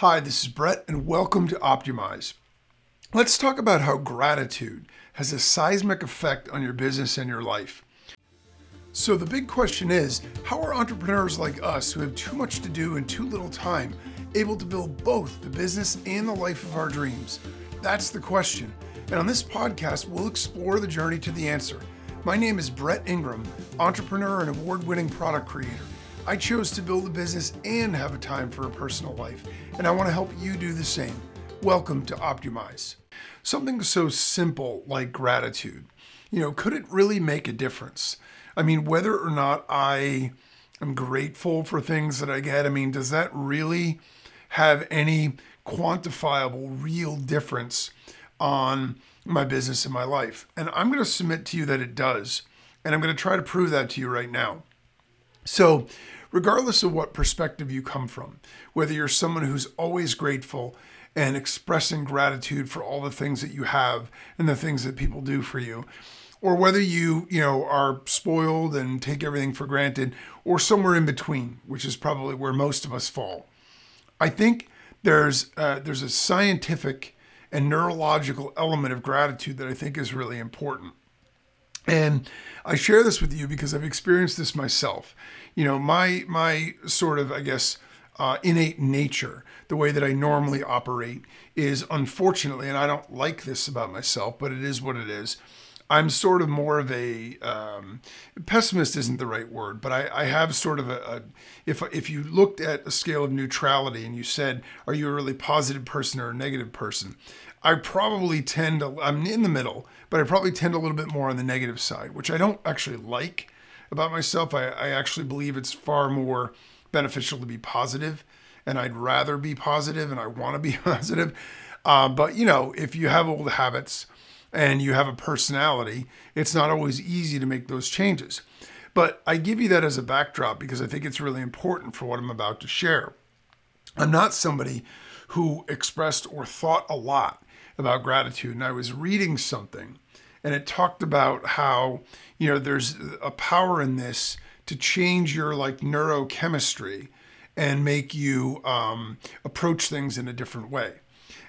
Hi, this is Brett, and welcome to Optimize. Let's talk about how gratitude has a seismic effect on your business and your life. So, the big question is how are entrepreneurs like us who have too much to do and too little time able to build both the business and the life of our dreams? That's the question. And on this podcast, we'll explore the journey to the answer. My name is Brett Ingram, entrepreneur and award winning product creator. I chose to build a business and have a time for a personal life, and I want to help you do the same. Welcome to Optimize. Something so simple like gratitude, you know, could it really make a difference? I mean, whether or not I am grateful for things that I get, I mean, does that really have any quantifiable, real difference on my business and my life? And I'm going to submit to you that it does. And I'm going to try to prove that to you right now. So, regardless of what perspective you come from, whether you're someone who's always grateful and expressing gratitude for all the things that you have and the things that people do for you, or whether you, you know, are spoiled and take everything for granted, or somewhere in between, which is probably where most of us fall. I think there's uh, there's a scientific and neurological element of gratitude that I think is really important. And I share this with you because I've experienced this myself. You know, my my sort of I guess uh, innate nature, the way that I normally operate, is unfortunately, and I don't like this about myself, but it is what it is. I'm sort of more of a um, pessimist isn't the right word, but I, I have sort of a, a, if if you looked at a scale of neutrality and you said, are you a really positive person or a negative person? I probably tend to, I'm in the middle, but I probably tend a little bit more on the negative side, which I don't actually like about myself. I, I actually believe it's far more beneficial to be positive, and I'd rather be positive and I want to be positive. Uh, but, you know, if you have old habits and you have a personality, it's not always easy to make those changes. But I give you that as a backdrop because I think it's really important for what I'm about to share. I'm not somebody who expressed or thought a lot about gratitude. And I was reading something and it talked about how, you know, there's a power in this to change your like neurochemistry and make you um, approach things in a different way.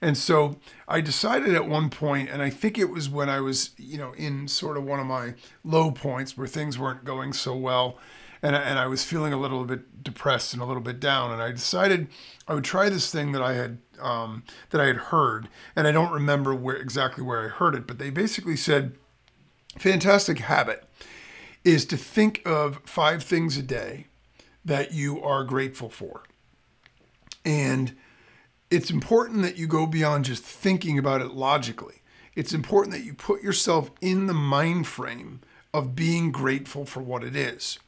And so I decided at one point, and I think it was when I was, you know, in sort of one of my low points where things weren't going so well, and I, and I was feeling a little bit depressed and a little bit down, and I decided I would try this thing that I had um, that I had heard, and I don't remember where exactly where I heard it, but they basically said, fantastic habit is to think of five things a day that you are grateful for, and it's important that you go beyond just thinking about it logically. It's important that you put yourself in the mind frame of being grateful for what it is.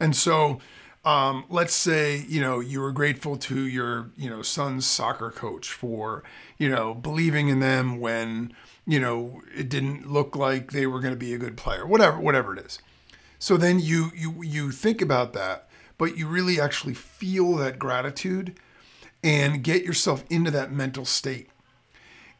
And so, um, let's say you know you were grateful to your you know son's soccer coach for you know believing in them when you know it didn't look like they were going to be a good player whatever whatever it is. So then you you you think about that but you really actually feel that gratitude and get yourself into that mental state.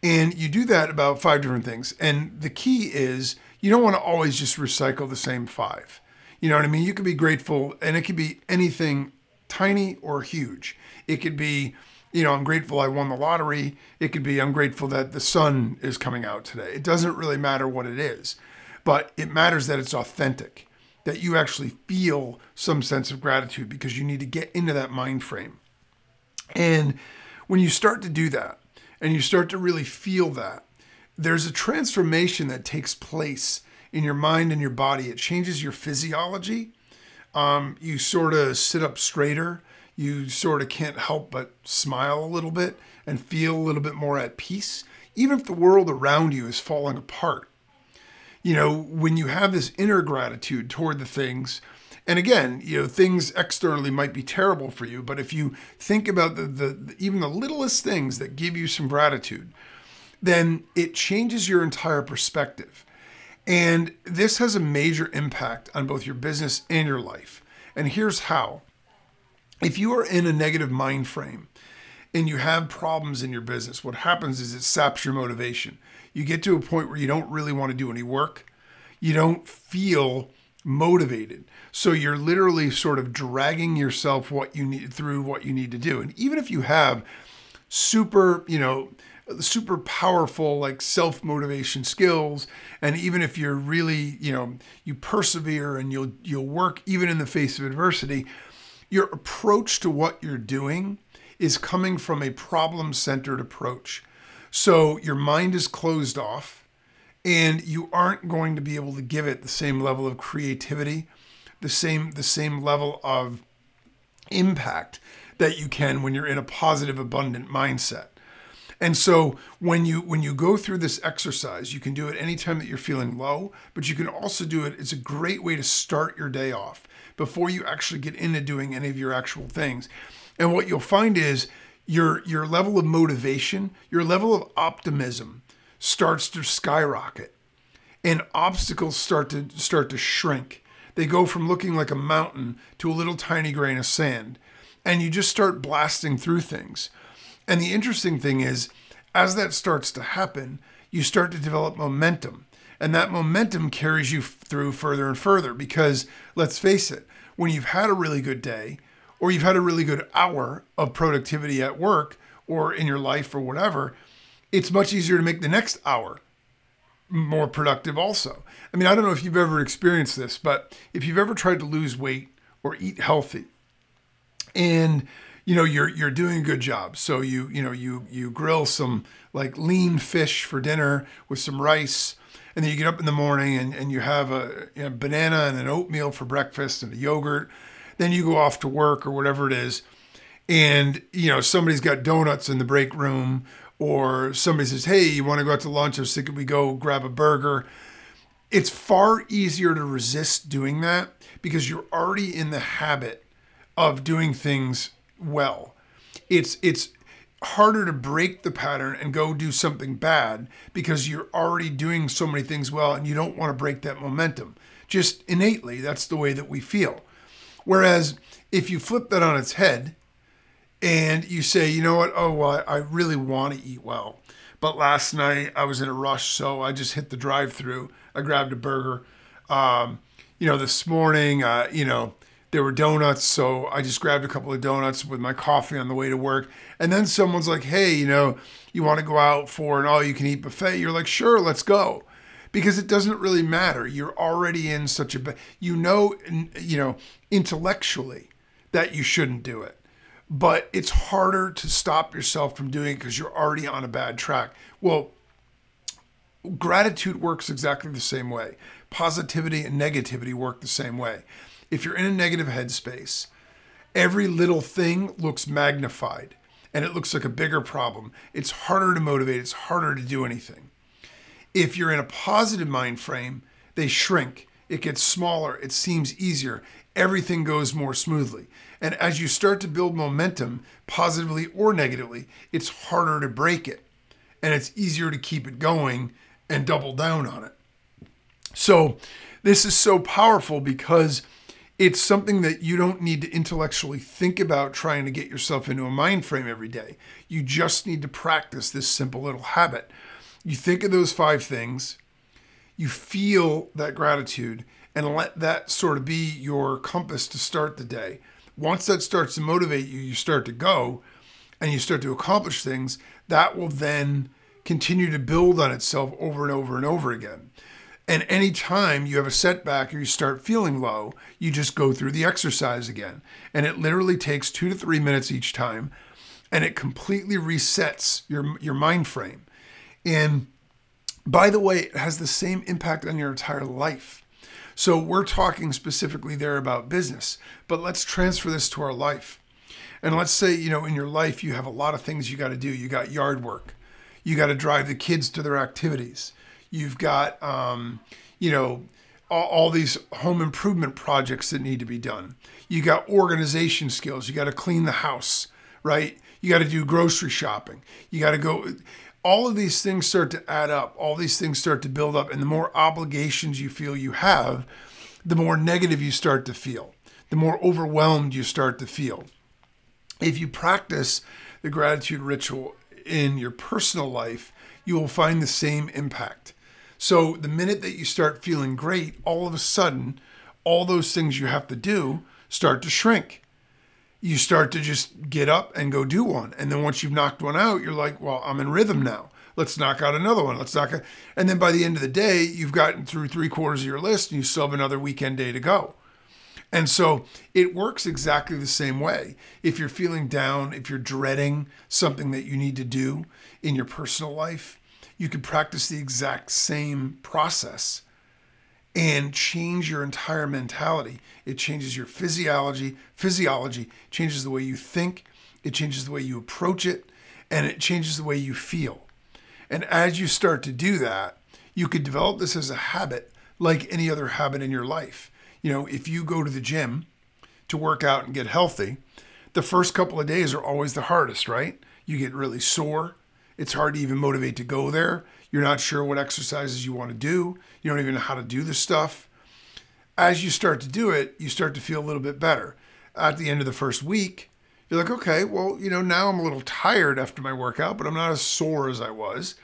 And you do that about five different things. And the key is you don't want to always just recycle the same five you know what I mean? You could be grateful, and it could be anything tiny or huge. It could be, you know, I'm grateful I won the lottery. It could be, I'm grateful that the sun is coming out today. It doesn't really matter what it is, but it matters that it's authentic, that you actually feel some sense of gratitude because you need to get into that mind frame. And when you start to do that and you start to really feel that, there's a transformation that takes place in your mind and your body. It changes your physiology. Um, you sort of sit up straighter. You sort of can't help but smile a little bit and feel a little bit more at peace, even if the world around you is falling apart. You know, when you have this inner gratitude toward the things, and again, you know, things externally might be terrible for you, but if you think about the, the even the littlest things that give you some gratitude, then it changes your entire perspective. And this has a major impact on both your business and your life. And here's how. If you are in a negative mind frame and you have problems in your business, what happens is it saps your motivation. You get to a point where you don't really want to do any work. You don't feel motivated. So you're literally sort of dragging yourself what you need through what you need to do. And even if you have super, you know, super powerful like self motivation skills. And even if you're really you know you persevere and you'll you'll work even in the face of adversity your approach to what you're doing is coming from a problem centered approach. So your mind is closed off and you aren't going to be able to give it the same level of creativity the same the same level of impact that you can when you're in a positive abundant mindset and so when you when you go through this exercise, you can do it anytime that you're feeling low, but you can also do it. It's a great way to start your day off before you actually get into doing any of your actual things. And what you'll find is your your level of motivation, your level of optimism starts to skyrocket. And obstacles start to start to shrink. They go from looking like a mountain to a little tiny grain of sand. And you just start blasting through things. And the interesting thing is, as that starts to happen, you start to develop momentum. And that momentum carries you through further and further because let's face it, when you've had a really good day or you've had a really good hour of productivity at work or in your life or whatever, it's much easier to make the next hour more productive also. I mean, I don't know if you've ever experienced this, but if you've ever tried to lose weight or eat healthy and you know you're you're doing a good job. So you you know you you grill some like lean fish for dinner with some rice and then you get up in the morning and, and you have a you know, banana and an oatmeal for breakfast and a yogurt. Then you go off to work or whatever it is and you know somebody's got donuts in the break room or somebody says hey you want to go out to lunch? Or could we go grab a burger? It's far easier to resist doing that because you're already in the habit of doing things well. It's it's harder to break the pattern and go do something bad because you're already doing so many things well and you don't want to break that momentum. Just innately, that's the way that we feel. Whereas if you flip that on its head and you say, you know what, oh, well, I really want to eat well. But last night I was in a rush, so I just hit the drive through. I grabbed a burger. Um, you know, this morning, uh, you know, there were donuts, so I just grabbed a couple of donuts with my coffee on the way to work. And then someone's like, "Hey, you know, you want to go out for an all-you-can-eat buffet?" You're like, "Sure, let's go." Because it doesn't really matter. You're already in such a you know, you know, intellectually that you shouldn't do it. But it's harder to stop yourself from doing it because you're already on a bad track. Well, gratitude works exactly the same way. Positivity and negativity work the same way if you're in a negative headspace, every little thing looks magnified and it looks like a bigger problem. It's harder to motivate, it's harder to do anything. If you're in a positive mind frame, they shrink, it gets smaller, it seems easier, everything goes more smoothly. And as you start to build momentum, positively or negatively, it's harder to break it. And it's easier to keep it going and double down on it. So, this is so powerful because it's something that you don't need to intellectually think about trying to get yourself into a mind frame every day. You just need to practice this simple little habit. You think of those five things, you feel that gratitude, and let that sort of be your compass to start the day. Once that starts to motivate you, you start to go and you start to accomplish things, that will then continue to build on itself over and over and over again. And anytime you have a setback or you start feeling low, you just go through the exercise again. And it literally takes two to three minutes each time. And it completely resets your, your mind frame. And by the way, it has the same impact on your entire life. So we're talking specifically there about business, but let's transfer this to our life. And let's say, you know, in your life, you have a lot of things you got to do. You got yard work, you got to drive the kids to their activities You've got, um, you know, all, all, these home improvement projects that need to be done. You got organization skills. You got to clean the house, right? You got to do grocery shopping. You got to go. All of these things start to add up. All these things start to build up. And the more obligations you feel you have, the more negative you start to feel, the more overwhelmed you start to feel. If you practice the gratitude ritual in your personal life, you will find the same impact. So the minute that you start feeling great, all of a sudden, all those things you have to do start to shrink. you start to just get up and go do one. And then once you've knocked one out, you're like, well, I'm in rhythm now. Let's knock out another one. Let's knock out. And then by the end of the day, you've gotten through three quarters of your list and you still have another weekend day to go. And so it works exactly the same way. If you're feeling down, if you're dreading something that you need to do in your personal life, you can practice the exact same process and change your entire mentality. It changes your physiology, physiology changes the way you think, it changes the way you approach it, and it changes the way you feel. And as you start to do that, you could develop this as a habit like any other habit in your life you know, if you go to the gym to work out and get healthy, the first couple of days are always the hardest, right? You get really sore. It's hard to even motivate to go there. You're not sure what exercises you want to do. You don't even know how to do the stuff. As you start to do it, you start to feel a little bit better. At the end of the first week, you're like, okay, well, you know, now I'm a little tired after my workout, but I'm not as sore as I was.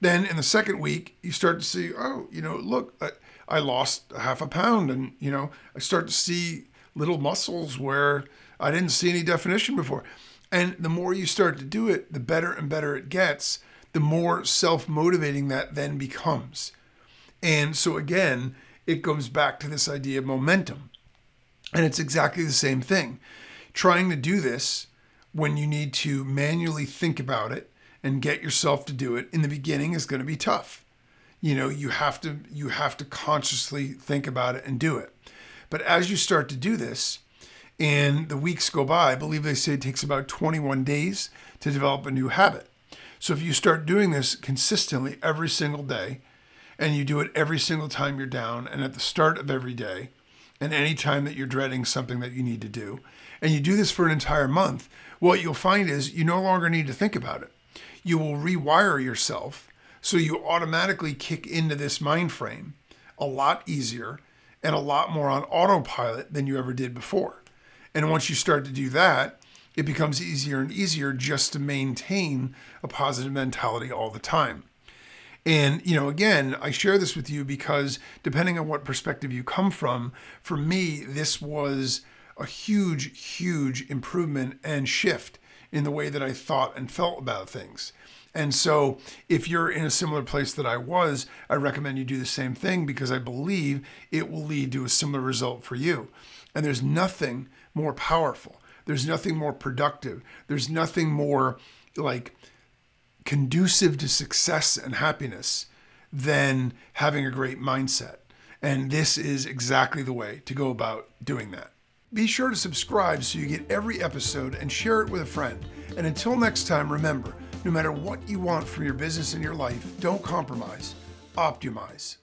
Then in the second week, you start to see, oh, you know, look, I lost half a pound, and you know, I start to see little muscles where I didn't see any definition before. And the more you start to do it, the better and better it gets, the more self motivating that then becomes. And so, again, it goes back to this idea of momentum. And it's exactly the same thing. Trying to do this when you need to manually think about it and get yourself to do it in the beginning is going to be tough you know you have to you have to consciously think about it and do it but as you start to do this and the weeks go by i believe they say it takes about 21 days to develop a new habit so if you start doing this consistently every single day and you do it every single time you're down and at the start of every day and any time that you're dreading something that you need to do and you do this for an entire month what you'll find is you no longer need to think about it you will rewire yourself so you automatically kick into this mind frame a lot easier and a lot more on autopilot than you ever did before. And once you start to do that, it becomes easier and easier just to maintain a positive mentality all the time. And, you know, again, I share this with you because depending on what perspective you come from, for me, this was a huge, huge improvement and shift in the way that I thought and felt about things. And so, if you're in a similar place that I was, I recommend you do the same thing because I believe it will lead to a similar result for you. And there's nothing more powerful, there's nothing more productive, there's nothing more like conducive to success and happiness than having a great mindset. And this is exactly the way to go about doing that. Be sure to subscribe so you get every episode and share it with a friend. And until next time, remember, no matter what you want from your business and your life, don't compromise, optimize.